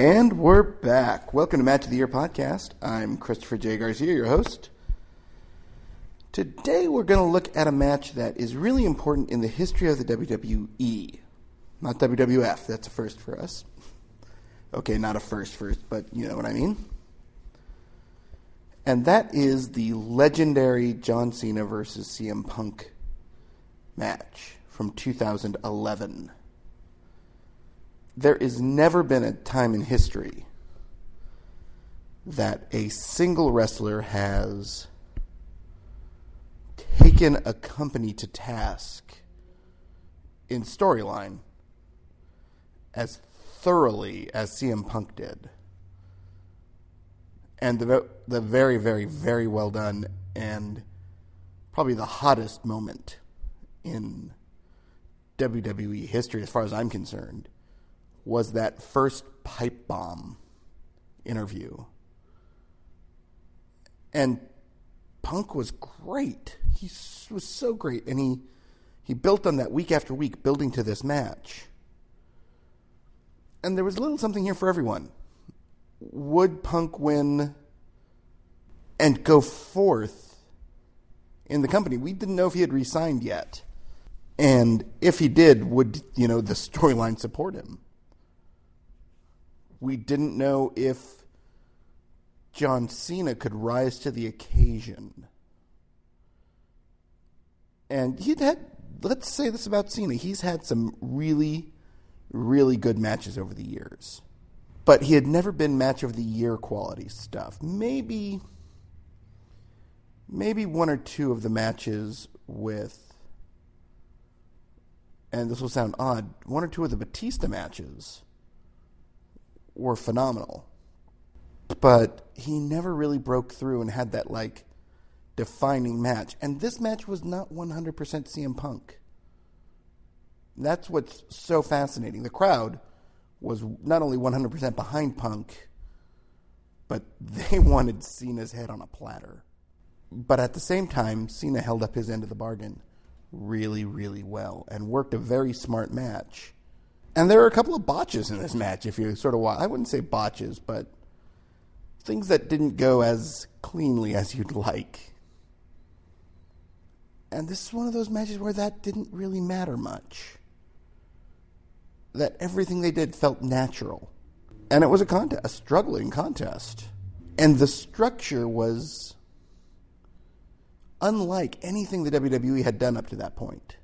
And we're back. Welcome to Match of the Year podcast. I'm Christopher J. Garcia, your host. Today we're going to look at a match that is really important in the history of the WWE. Not WWF, that's a first for us. Okay, not a first first, but you know what I mean. And that is the legendary John Cena versus CM Punk match from 2011 there has never been a time in history that a single wrestler has taken a company to task in storyline as thoroughly as CM Punk did. And the, the very, very, very well done and probably the hottest moment in WWE history, as far as I'm concerned, was that first pipe bomb interview. And Punk was great. He was so great. And he, he built on that week after week, building to this match. And there was a little something here for everyone. Would Punk win and go forth in the company? We didn't know if he had resigned yet. And if he did, would you know the storyline support him? We didn't know if John Cena could rise to the occasion. And he'd had, let's say this about Cena, he's had some really, really good matches over the years. But he had never been match of the year quality stuff. Maybe, maybe one or two of the matches with, and this will sound odd, one or two of the Batista matches were phenomenal. But he never really broke through and had that like defining match. And this match was not 100% CM Punk. That's what's so fascinating. The crowd was not only 100% behind Punk, but they wanted Cena's head on a platter. But at the same time, Cena held up his end of the bargain really, really well and worked a very smart match and there are a couple of botches in this match, if you sort of watch. I wouldn't say botches, but things that didn't go as cleanly as you'd like. And this is one of those matches where that didn't really matter much. That everything they did felt natural. And it was a contest, a struggling contest. And the structure was unlike anything the WWE had done up to that point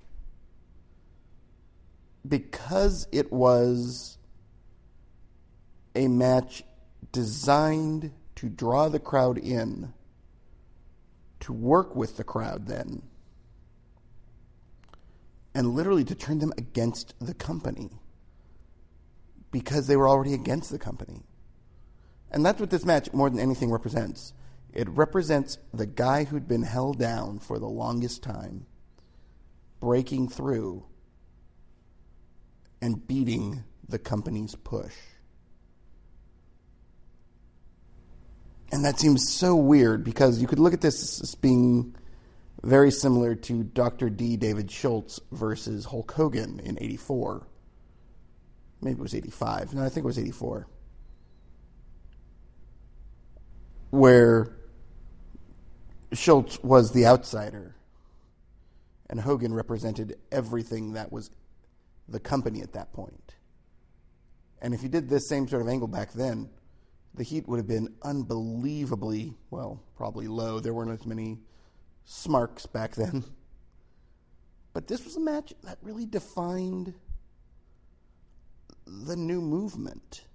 because it was a match designed to draw the crowd in, to work with the crowd then, and literally to turn them against the company because they were already against the company. And that's what this match, more than anything, represents. It represents the guy who'd been held down for the longest time, breaking through and beating the company's push. And that seems so weird because you could look at this as being very similar to Dr. D. David Schultz versus Hulk Hogan in 84. Maybe it was 85. No, I think it was 84. Where Schultz was the outsider and Hogan represented everything that was the company at that point. And if you did this same sort of angle back then, the heat would have been unbelievably, well, probably low. There weren't as many smarks back then. But this was a match that really defined the new movement.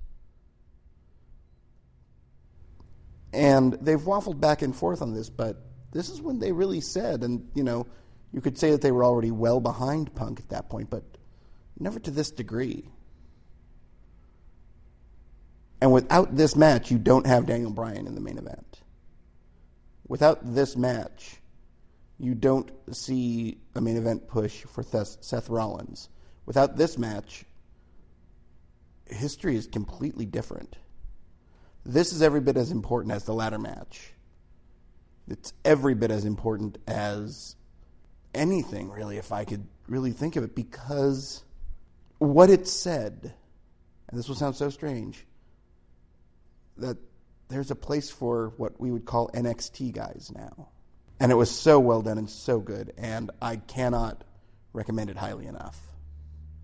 And they've waffled back and forth on this, but this is when they really said, and you know, you could say that they were already well behind Punk at that point, but Never to this degree. And without this match, you don't have Daniel Bryan in the main event. Without this match, you don't see a main event push for Seth Rollins. Without this match, history is completely different. This is every bit as important as the ladder match. It's every bit as important as anything, really, if I could really think of it, because what it said, and this will sound so strange, that there's a place for what we would call NXT guys now. And it was so well done and so good, and I cannot recommend it highly enough.